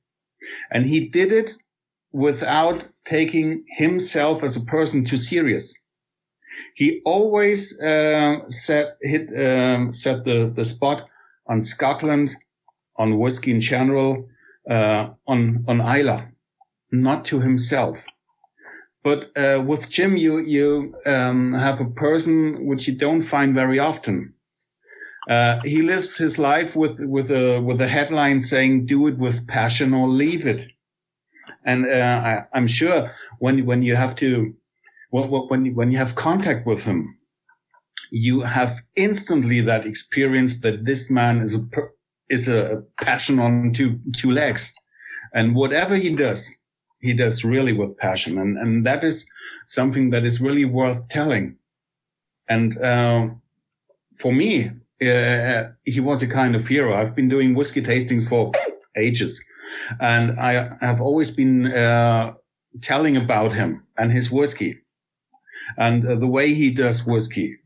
and he did it without taking himself as a person too serious. He always uh, set hit um, set the the spot on Scotland, on whiskey in general, uh, on on Islay, not to himself. But uh, with Jim, you you um, have a person which you don't find very often. Uh, he lives his life with with a with a headline saying "Do it with passion or leave it," and uh, I, am sure when when you have to when when you have contact with him, you have instantly that experience that this man is a is a passion on two two legs, and whatever he does, he does really with passion, and and that is something that is really worth telling. And uh, for me, uh, he was a kind of hero. I've been doing whiskey tastings for ages, and I have always been uh, telling about him and his whiskey and uh, the way he does whiskey,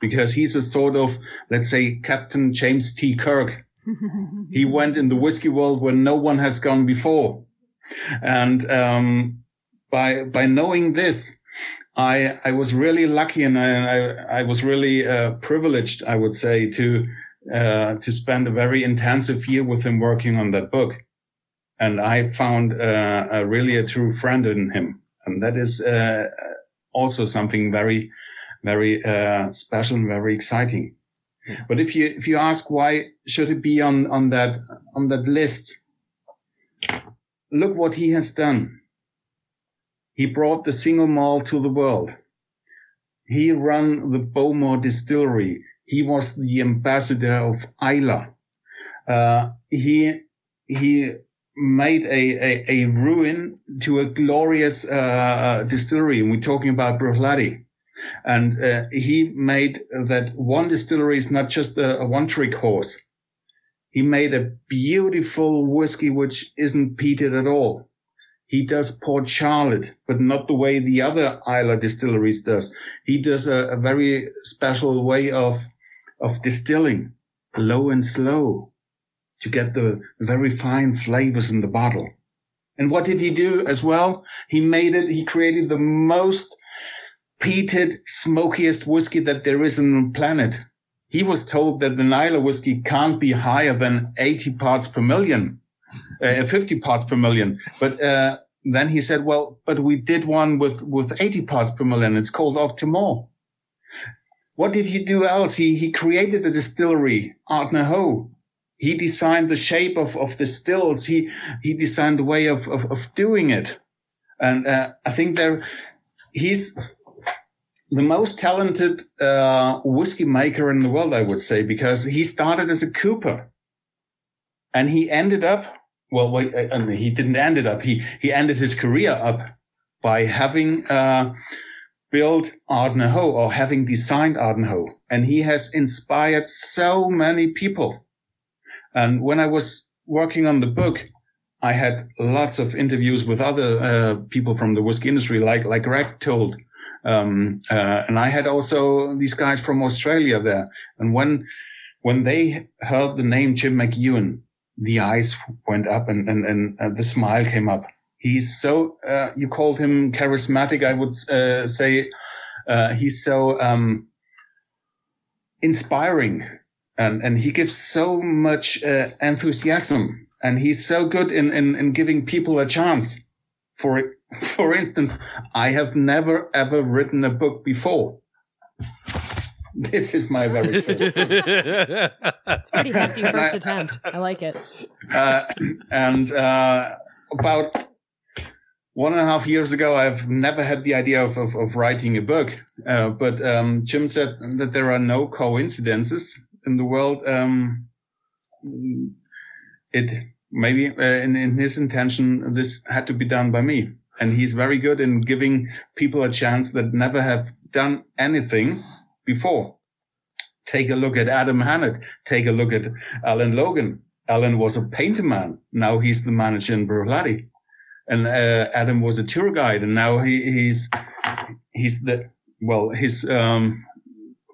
because he's a sort of, let's say, Captain James T. Kirk. (laughs) he went in the whiskey world where no one has gone before. And um, by by knowing this, I I was really lucky and I I, I was really uh, privileged, I would say, to uh, to spend a very intensive year with him working on that book, and I found uh, a really a true friend in him, and that is uh, also something very very uh, special and very exciting. But if you if you ask why should it be on on that on that list, look what he has done. He brought the single malt to the world. He ran the Bowmore distillery. He was the ambassador of Islay. Uh, he he made a, a, a, ruin to a glorious uh, uh distillery. And we're talking about Bruichladdich. And uh, he made that one distillery is not just a, a one trick horse. He made a beautiful whiskey which isn't peated at all. He does Port Charlotte, but not the way the other Islay distilleries does. He does a, a very special way of, of distilling, low and slow, to get the very fine flavors in the bottle. And what did he do as well? He made it, he created the most peated, smokiest whiskey that there is on the planet. He was told that the Islay whiskey can't be higher than 80 parts per million, uh, 50 parts per million. But uh, then he said, well, but we did one with, with 80 parts per million. It's called Octomore. What did he do else? He, he created a distillery, Art Ardnamurchan. He designed the shape of, of the stills. He, he designed the way of, of, of doing it. And uh, I think there, he's, the most talented uh, whiskey maker in the world, I would say, because he started as a cooper, and he ended up well. Wait, uh, and he didn't end it up. He he ended his career up by having uh, built Ardnamurchan or having designed Ardnamurchan, and he has inspired so many people. And when I was working on the book, I had lots of interviews with other uh, people from the whiskey industry, like like Greg told um, uh, and I had also these guys from Australia there. And when, when they heard the name Jim McEwan, the eyes went up and, and, and uh, the smile came up. He's so, uh, you called him charismatic. I would uh, say, uh, he's so, um, inspiring and, and he gives so much uh, enthusiasm and he's so good in, in, in giving people a chance for (laughs) for instance, I have never ever written a book before. (laughs) This is my very (laughs) first. it's pretty hefty first I, attempt. I like it. Uh, and uh, about one and a half years ago, I've never had the idea of, of, of writing a book. Uh, but um, Jim said that there are no coincidences in the world. Um, it maybe uh, in, in his intention, this had to be done by me and he's very good in giving people a chance that never have done anything before. Take a look at Adam Hannett. Take a look at Alan Logan. Alan was a painter man. Now he's the manager in Bruichladdich. And uh, Adam was a tour guide, and now he, he's he's the well, his um,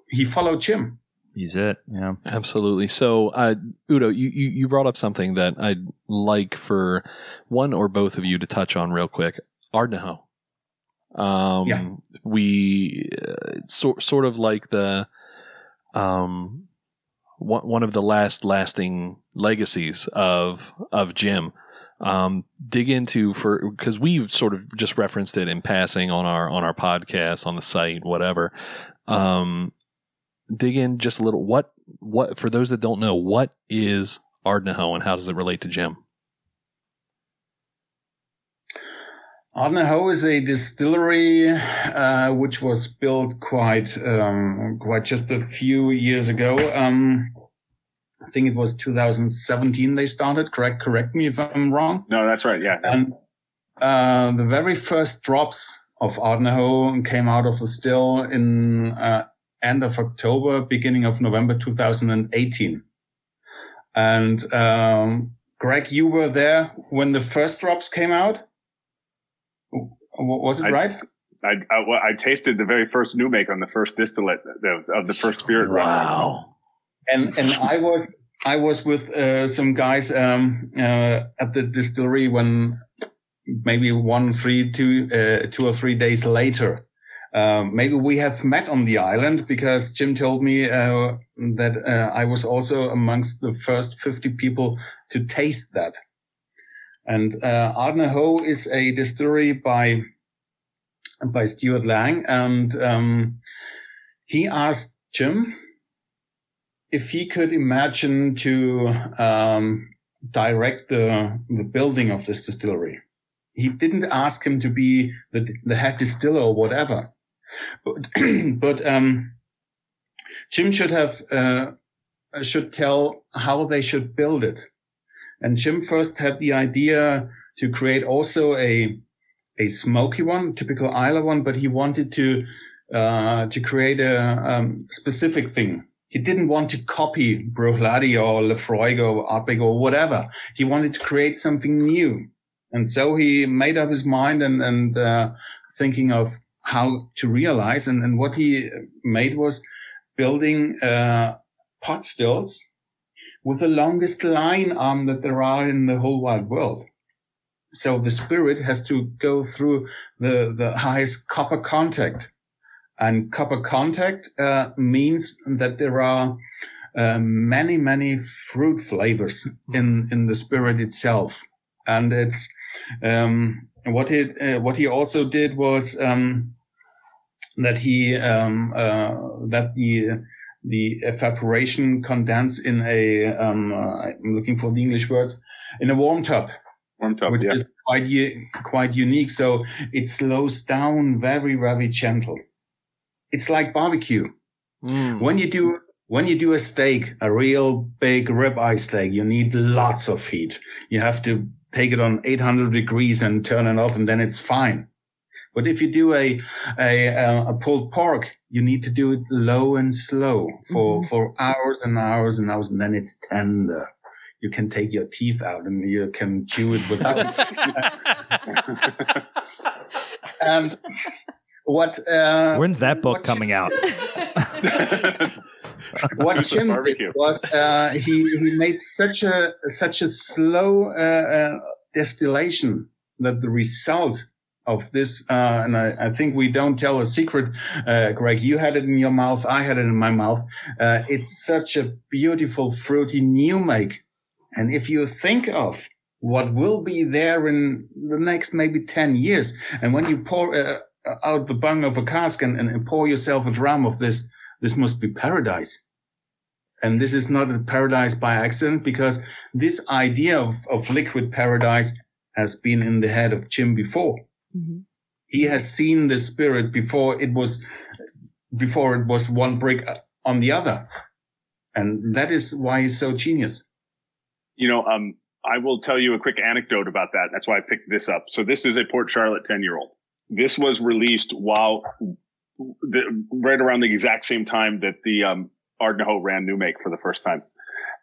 he followed Jim. He's it. Yeah. Absolutely. So, uh, Udo, you, you, you brought up something that I'd like for one or both of you to touch on real quick. Ardnahoe. Um, Yeah. we uh, sort sort of like the um one one of the last lasting legacies of of Jim. Um, dig into for because we've sort of just referenced it in passing on our on our podcast on the site, whatever. Um, dig in just a little. What what for those that don't know, what is Ardnahoe and how does it relate to Jim? Ardnahoe is a distillery uh, which was built quite um, quite just a few years ago. Um, I think it was 2017 they started. Correct correct me if I'm wrong. No, that's right. Yeah. And uh, the very first drops of Ardnahoe came out of the still in uh, end of October, beginning of November 2018. And um, Greg, you were there when the first drops came out. Was it I- right? I, I, well, I tasted the very first new make on the first distillate of, of the first spirit run. Wow. And and I was I was with uh, some guys um, uh, at the distillery when maybe one, three, two, uh, two or three days later. Um, maybe we have met on the island because Jim told me uh, that uh, I was also amongst the first 50 people to taste that. And uh, Ardnahoe is a distillery by by Stewart Laing, and um, he asked Jim if he could imagine to um, direct the the building of this distillery. He didn't ask him to be the the head distiller or whatever, but (clears throat) but um, Jim should have uh, should tell how they should build it. And Jim first had the idea to create also a a smoky one, typical Islay one, but he wanted to uh, to create a um, specific thing. He didn't want to copy Bruichladdich or Laphroaig or Ardbeg or whatever. He wanted to create something new. And so he made up his mind and, and uh, thinking of how to realize. And, and what he made was building uh, pot stills with the longest lyne arm that there are in the whole wide world. So the spirit has to go through the, the highest copper contact. And copper contact uh, means that there are uh, many, many fruit flavors in, in the spirit itself. And it's um, what it uh, what he also did was um, that he um, uh, that the the evaporation condense in a um, uh, I'm looking for the English words in a worm tub Worm tub, which yeah. is quite quite unique. So it slows down very very gentle. It's like barbecue. Mm. When you do when you do a steak, a real big ribeye steak, you need lots of heat. You have to take it on 800 degrees and turn it off, and then it's fine. But if you do a a, uh, a pulled pork, you need to do it low and slow for for hours and hours and hours, and then it's tender. You can take your teeth out and you can chew it without. (laughs) and what? Uh, When's that book what coming out? (laughs) (laughs) (laughs) what Jim did was uh, he he made such a such a slow uh, uh, distillation that the result of this uh, and I, I think we don't tell a secret uh, greg you had it in your mouth i had it in my mouth uh, it's such a beautiful fruity new make. And if you think of what will be there in the next maybe 10 years and when you pour uh, out the bung of a cask and, and pour yourself a dram of this this must be paradise. And this is not a paradise by accident because this idea of, of liquid paradise has been in the head of Jim before. Mhm. He has seen the spirit before it was, before it was one brick on the other. And that is why he's so genius. You know, um, I will tell you a quick anecdote about that. That's why I picked this up. So this is a Port Charlotte 10 year old. This was released while the, right around the exact same time that the, um, Ardnahoe ran New Make for the first time.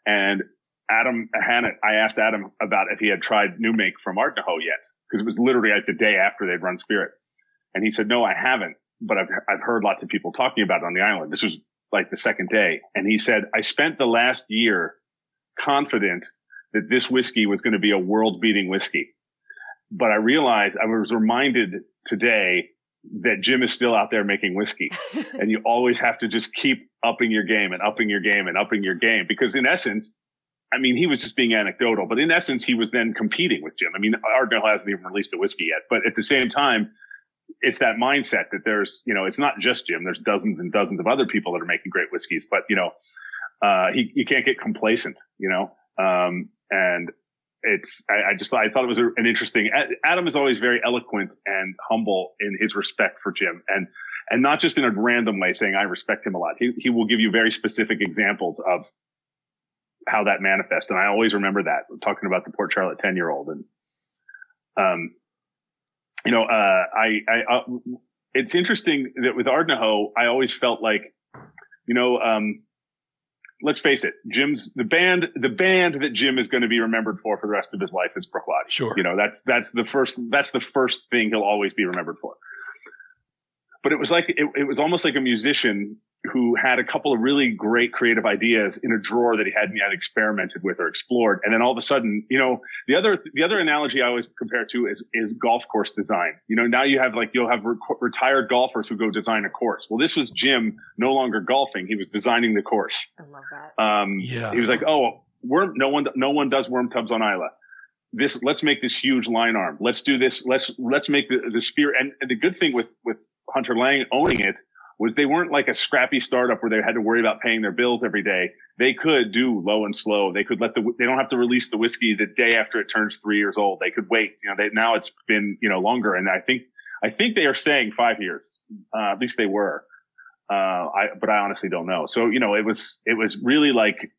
And Adam Hannett, I asked Adam about if he had tried New Make from Ardnahoe yet, because it was literally like the day after they'd run Spirit. And he said, no, I haven't, but I've, I've heard lots of people talking about it on the island. This was like the second day. And he said, I spent the last year confident that this whiskey was going to be a world beating whiskey. But I realized I was reminded today that Jim is still out there making whiskey (laughs) and you always have to just keep upping your game and upping your game and upping your game because in essence, I mean, he was just being anecdotal, but in essence, he was then competing with Jim. I mean, Ardnahoe hasn't even released a whiskey yet, but at the same time, it's that mindset that there's, you know, it's not just Jim. There's dozens and dozens of other people that are making great whiskeys, but you know, uh, he, you can't get complacent, you know? Um, and it's, I, I just, I thought it was an interesting, Adam is always very eloquent and humble in his respect for Jim and, and not just in a random way saying, I respect him a lot. He, he will give you very specific examples of how that manifests. And I always remember that talking about the Port Charlotte 10 year old and, um, you know, uh, I, I, uh, it's interesting that with Ardnahoe, I always felt like, you know, um, let's face it, Jim's the band, the band that Jim is going to be remembered for for the rest of his life is Bruichladdich. Sure. You know, that's, that's the first, that's the first thing he'll always be remembered for. But it was like, it, it was almost like a musician who had a couple of really great creative ideas in a drawer that he hadn't yet experimented with or explored. And then all of a sudden, you know, the other, the other analogy I always compare to is, is golf course design. You know, now you have like, you'll have re- retired golfers who go design a course. Well, this was Jim no longer golfing. He was designing the course. I love that. Um, Yeah. he was like, oh, worm, no one, no one does worm tubs on Islay. This, let's make this huge lyne arm. Let's do this. Let's, let's make the, the spear. And, and the good thing with, with Hunter Laing owning it was they weren't like a scrappy startup where they had to worry about paying their bills every day. They could do low and slow. They could let the, they don't have to release the whiskey the day after it turns three years old. They could wait. You know, they, now it's been, you know, longer. And I think, I think they are saying five years. Uh, at least they were. Uh, I, but I honestly don't know. So, you know, it was, it was really like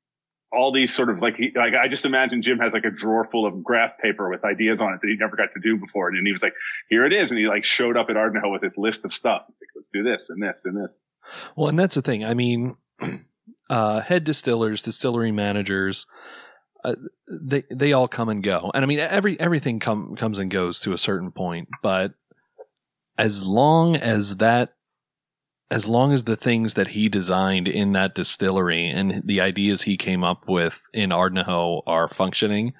all these sort of like, like, I just imagine Jim has like a drawer full of graph paper with ideas on it that he never got to do before. And he was like, here it is. And he like showed up at Ardnahoe with his list of stuff. Like, let's do this and this and this. Well, and that's the thing. I mean, (clears throat) uh, head distillers, distillery managers, uh, they they all come and go, and I mean every everything come comes and goes to a certain point. But as long as that, as long as the things that he designed in that distillery and the ideas he came up with in Ardnahoe are functioning,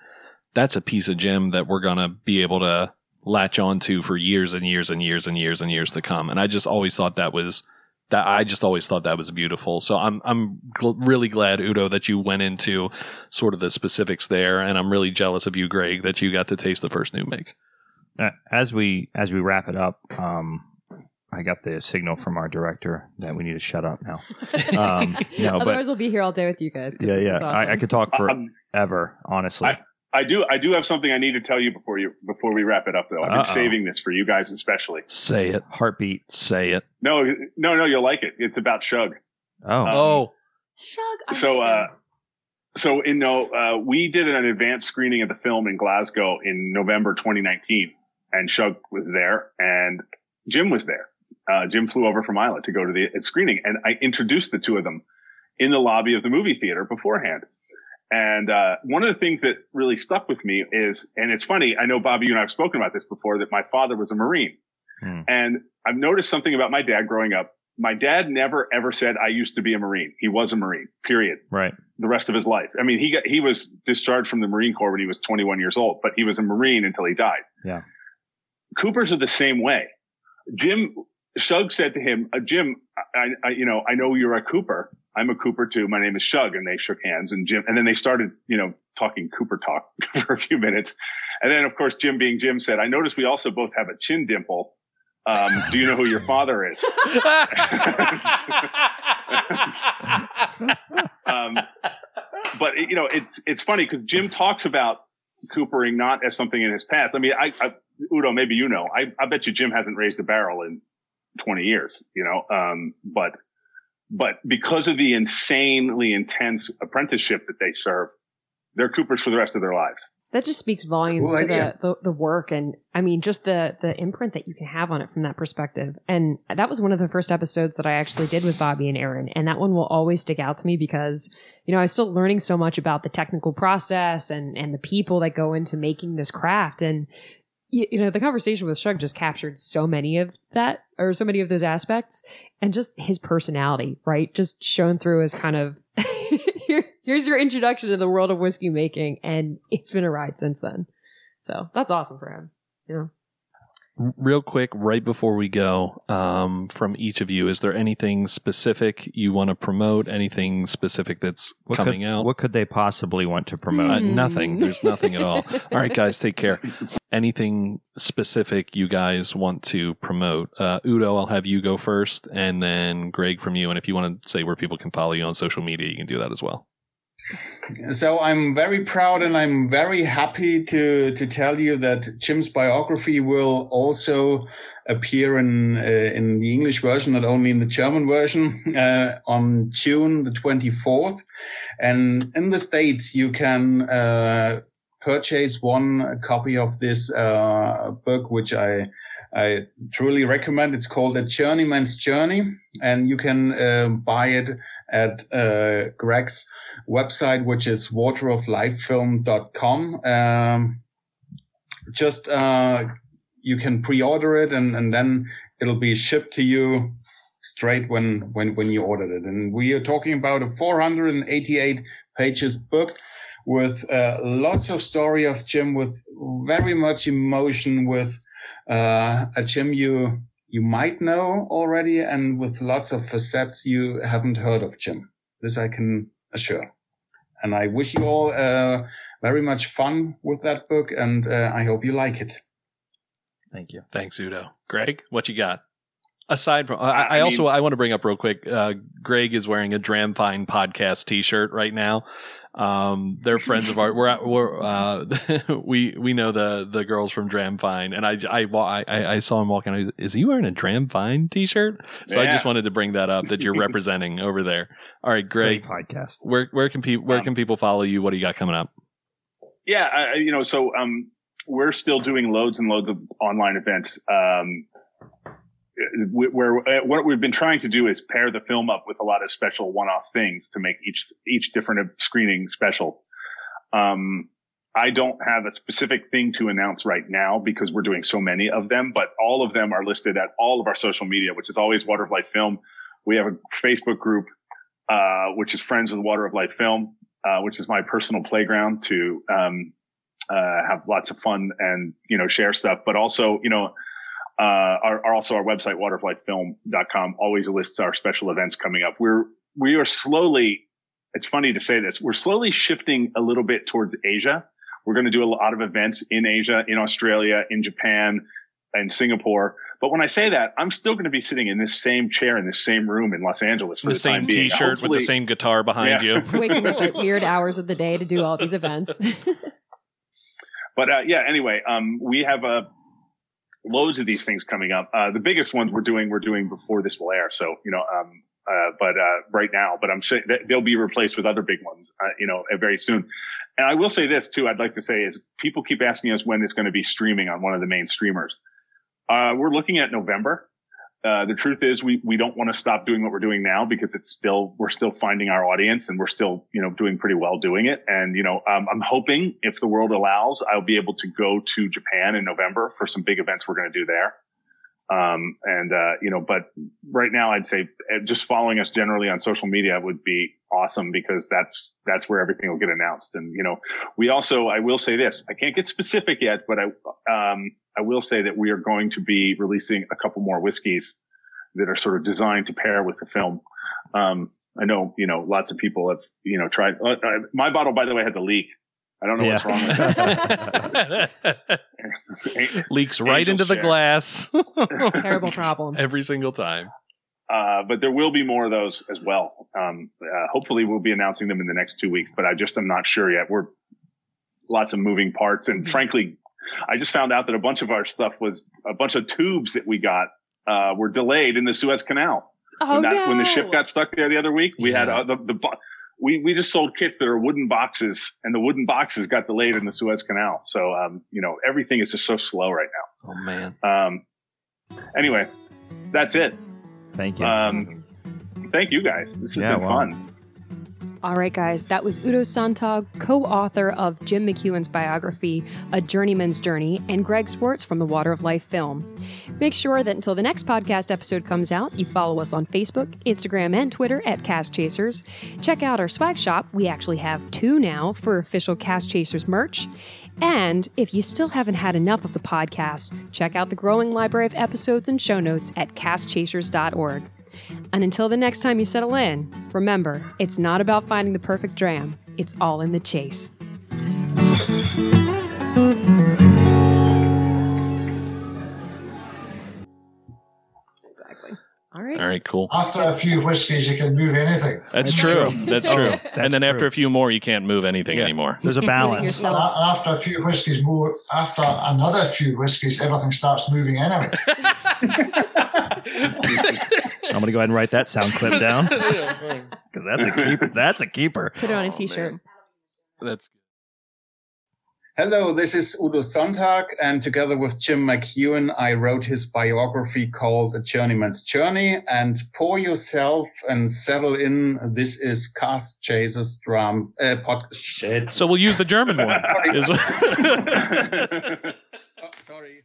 that's a piece of Jim that we're gonna be able to latch onto for years and years and years and years and years to come. And I just always thought that was that I just always thought that was beautiful. So I'm I'm gl- really glad Udo that you went into sort of the specifics there, and I'm really jealous of you, Greg, that you got to taste the first new make. Uh, as we as we wrap it up, um, I got the signal from our director that we need to shut up now. (laughs) Um, no, but we'll be here all day with you guys. 'cause yeah, yeah, awesome. I, I could talk Um, forever, honestly. I- I do, I do have something I need to tell you before you, before we wrap it up though. I've been Uh-oh. saving this for you guys especially. Say it, Heartbeat. say it. No, no, no, you'll like it. It's about Shug. Oh, Um, oh, Shug. I So, uh, so in no, uh, we did an advanced screening of the film in Glasgow in November 2019 and Shug was there and Jim was there. Uh, Jim flew over from Islay to go to the screening and I introduced the two of them in the lobby of the movie theater beforehand. And, uh, one of the things that really stuck with me is, and it's funny, I know Bobby, you and I have spoken about this before, that my father was a Marine. Hmm. And I've noticed something about my dad growing up. My dad never ever said, I used to be a Marine. He was a Marine, period right. the rest of his life. I mean, he got, he was discharged from the Marine Corps when he was 21 years old, but he was a Marine until he died. Yeah. Coopers are the same way. Jim Shug said to him, uh, Jim, I, I, you know, I know you're a Cooper. I'm a Cooper too. My name is Shug. And they shook hands and Jim, and then they started, you know, talking Cooper talk (laughs) for a few minutes. And then of course, Jim being Jim said, I noticed we also both have a chin dimple. Um, do you know who your father is? (laughs) um, but you know, it's it's funny because Jim talks about coopering not as something in his past. I mean, I, I Udo, maybe you know, I, I bet you Jim hasn't raised a barrel in 20 years, you know, um, but but because of the insanely intense apprenticeship that they serve, they're coopers for the rest of their lives. that just speaks volumes Cool to the, the the work and I mean just the the imprint that you can have on it from that perspective. And that was one of the first episodes that I actually did with Bobby and Aaron, and that one will always stick out to me because you know I was still learning so much about the technical process and and the people that go into making this craft and. You, you know the conversation with Shug just captured so many of that, or so many of those aspects, and just his personality, right? Just shown through as kind of (laughs) here, here's your introduction to the world of whiskey making, and it's been a ride since then. So that's awesome for him. You know, Real quick, right before we go, um, from each of you, is there anything specific you want to promote? Anything specific that's What coming could, out? What could they possibly want to promote? Uh, nothing. There's nothing at all. (laughs) All right, guys, take care. Anything specific you guys want to promote? Uh, Udo, I'll have you go first, and then Greg from you. And if you want to say where people can follow you on social media, you can do that as well. (laughs) So I'm very proud and I'm very happy to to tell you that Jim's biography will also appear in uh, in the English version, not only in the German version, (laughs) uh, on June the 24th. And in the States, you can uh, purchase one copy of this uh, book, which I I truly recommend. It's called A Journeyman's Journey, and you can uh, buy it at uh, Greg's website, which is wateroflifefilm.com. Um, just uh, you can pre-order it, and, and then it'll be shipped to you straight when when when you ordered it. And we are talking about a 488 pages book with uh, lots of story of Jim, with very much emotion, with uh, a Jim you you might know already, and with lots of facets you haven't heard of Jim. This I can assure. And I wish you all uh, very much fun with that book, and uh, I hope you like it. Thank you. Thanks, Udo. Greg, what you got? Aside from, I, I I also mean- I want to bring up real quick. Uh, Greg is wearing a Dramfine podcast T-shirt right now. Um, they're friends of ours. We're, at, we're uh, (laughs) we we know the the girls from Dramfine, and I I I, I saw him walking. I, Is he wearing a Dramfine T-shirt? So I just wanted to bring that up that you're (laughs) representing over there. All right, Great Greg, podcast. where where can people where Um, can people follow you? What do you got coming up? Yeah, I, I- you know, so um, we're still doing loads and loads of online events. Um, wh- where uh, what we've been trying to do is pair the film up with a lot of special one-off things to make each each different screening special. Um, I don't have a specific thing to announce right now because we're doing so many of them, but all of them are listed at all of our social media, which is always Water of Life Film. We have a Facebook group, uh, which is Friends with Water of Life Film, uh, which is my personal playground to um, uh, have lots of fun and you know share stuff, but also you know uh, our, our also our website wateroflifefilm.com always lists our special events coming up. We're we are slowly. It's funny to say this. We're slowly shifting a little bit towards Asia. We're going to do a lot of events in Asia, in Australia, in Japan, and Singapore. But when I say that, I'm still going to be sitting in this same chair in this same room in Los Angeles for The, the, same time being. T-shirt with the same guitar behind Yeah. you. (laughs) (laughs) waking up at weird hours of the day to do all these events. (laughs) But uh, yeah, anyway, um, we have uh, loads of these things coming up. Uh, the biggest ones we're doing, we're doing before this will air. So you know, um, uh, but uh, right now, but I'm sure they'll be replaced with other big ones, uh, you know, uh, very soon. And I will say this too. I'd like to say is people keep asking us when it's going to be streaming on one of the main streamers. Uh, we're looking at November. Uh, the truth is we, we don't want to stop doing what we're doing now because it's still, we're still finding our audience and we're still, you know, doing pretty well doing it. And, you know, um, I'm hoping if the world allows, I'll be able to go to Japan in November for some big events we're going to do there. Um, and, uh, you know, but right now I'd say uh, just following us generally on social media would be awesome because that's, that's where everything will get announced. And, you know, we also, I will say this, I can't get specific yet, but I, um, I will say that we are going to be releasing a couple more whiskeys that are sort of designed to pair with the film. Um, I know, you know, lots of people have, you know, tried. Uh, uh, my bottle, by the way, had the leak. I don't know what's wrong with that. (laughs) Leaks right Angel into the glass (laughs) Terrible problem. every single time. Uh, but there will be more of those as well. Um, uh, hopefully we'll be announcing them in the next two weeks, but I just am not sure yet. We're lots of moving parts. And frankly, I just found out that a bunch of our stuff was a bunch of tubes that we got, uh, were delayed in the Suez Canal. Oh when, that, no! when the ship got stuck there the other week, we had uh, the, the, bo- we we just sold kits that are wooden boxes, and the wooden boxes got delayed in the Suez Canal. So um, you know, everything is just so slow right now. Oh man. Um, anyway, that's it. Thank you. Um, thank you guys. This has Yeah, been well. fun. All right, guys, that was Udo Sonntag, co author of Jim McEwan's biography, A Journeyman's Journey, and Greg Swartz from the Water of Life film. Make sure that until the next podcast episode comes out, you follow us on Facebook, Instagram, and Twitter at Cask Chasers. Check out our swag shop. We actually have two now for official Cask Chasers merch. And if you still haven't had enough of the podcast, check out the growing library of episodes and show notes at caskchasers.org. And until the next time you settle in, remember, it's not about finding the perfect dram, it's all in the chase. Exactly. All right. All right, cool. After a few whiskeys, you can move anything. That's, That's true. true. That's Oh, true. that's and then after a few more, you can't move anything Yeah. anymore. There's a balance. After a few whiskeys more, after another few whiskeys, everything starts moving anyway. (laughs) I'm gonna go ahead and write that sound clip down (laughs) because that's a keeper. That's a keeper. Put it on a Oh, t shirt. man. That's Hello, this is Udo Sonntag, and together with Jim McEwan, I wrote his biography called A Journeyman's Journey. And pour yourself and settle in. This is Cask Chasers Drum uh, pod. Shit. so we'll use the German one. (laughs) Is- (laughs) Oh, sorry.